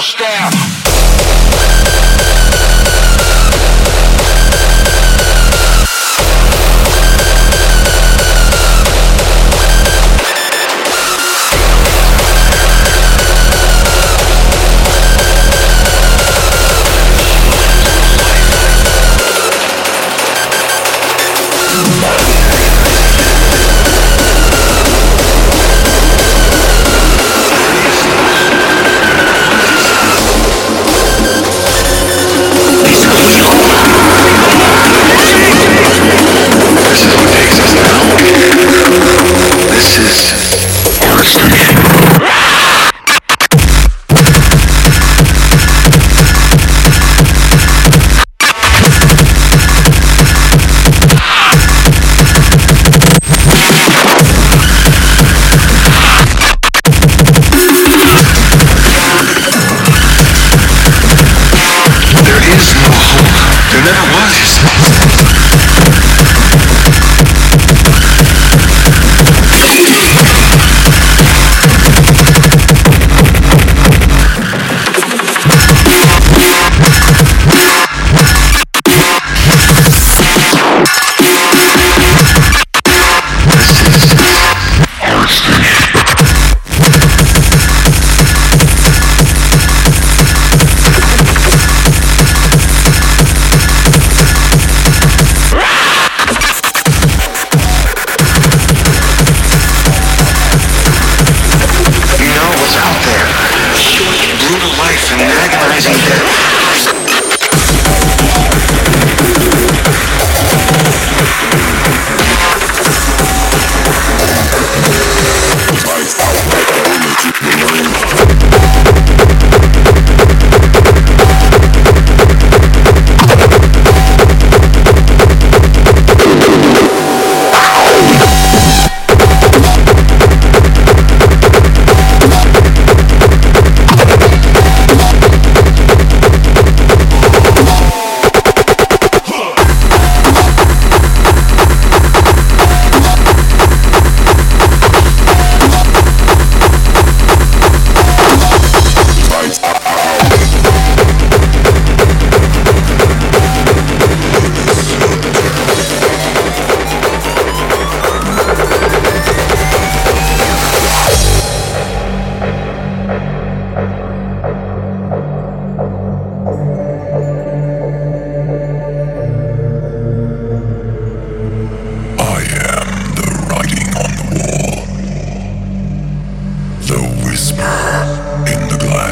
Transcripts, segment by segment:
southpaw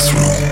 classroom.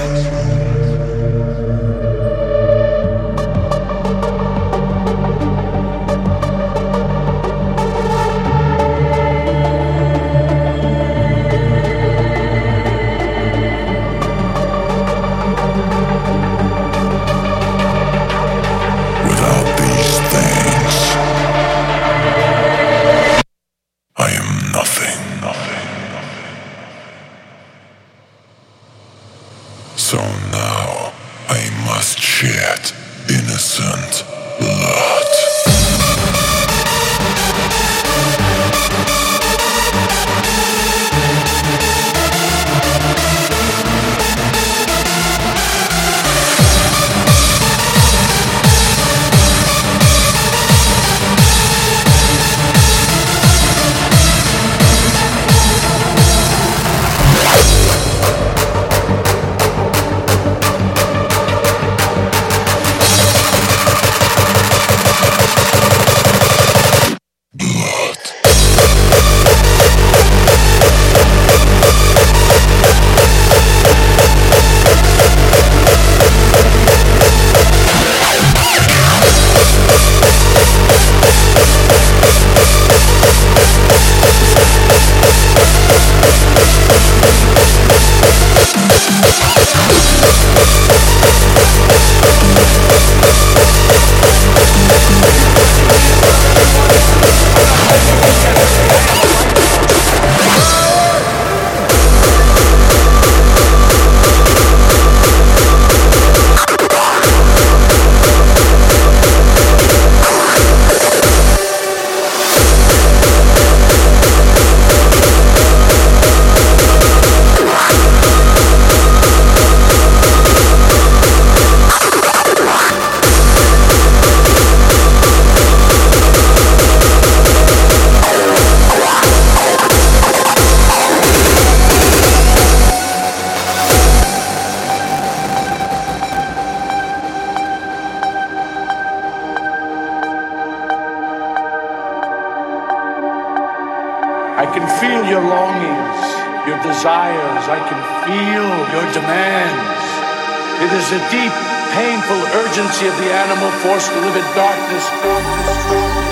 the deep, painful urgency of the animal forced to live in darkness.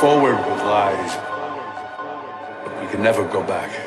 forward never go back.